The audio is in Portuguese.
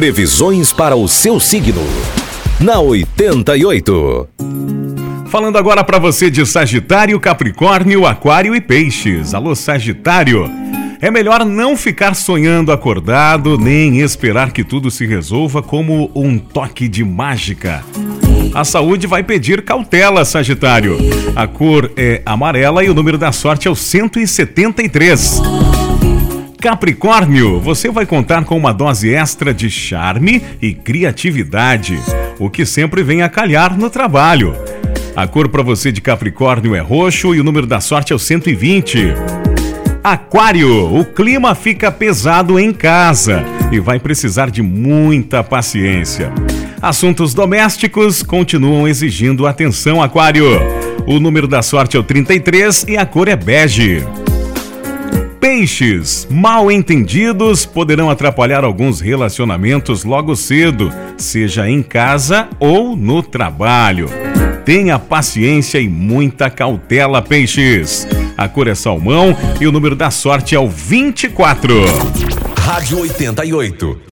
Previsões para o seu signo. Na 88. Falando agora para você de Sagitário, Capricórnio, Aquário e Peixes. Alô, Sagitário. É melhor não ficar sonhando acordado, nem esperar que tudo se resolva como um toque de mágica. A saúde vai pedir cautela, Sagitário. A cor é amarela e o número da sorte é o 173. Capricórnio, você vai contar com uma dose extra de charme e criatividade, o que sempre vem a calhar no trabalho. A cor para você de Capricórnio é roxo e o número da sorte é o 120. Aquário, o clima fica pesado em casa e vai precisar de muita paciência. Assuntos domésticos continuam exigindo atenção, Aquário. O número da sorte é o 33 e a cor é bege. Peixes, mal entendidos poderão atrapalhar alguns relacionamentos logo cedo, seja em casa ou no trabalho. Tenha paciência e muita cautela, peixes. A cor é salmão e o número da sorte é o 24. Rádio 88.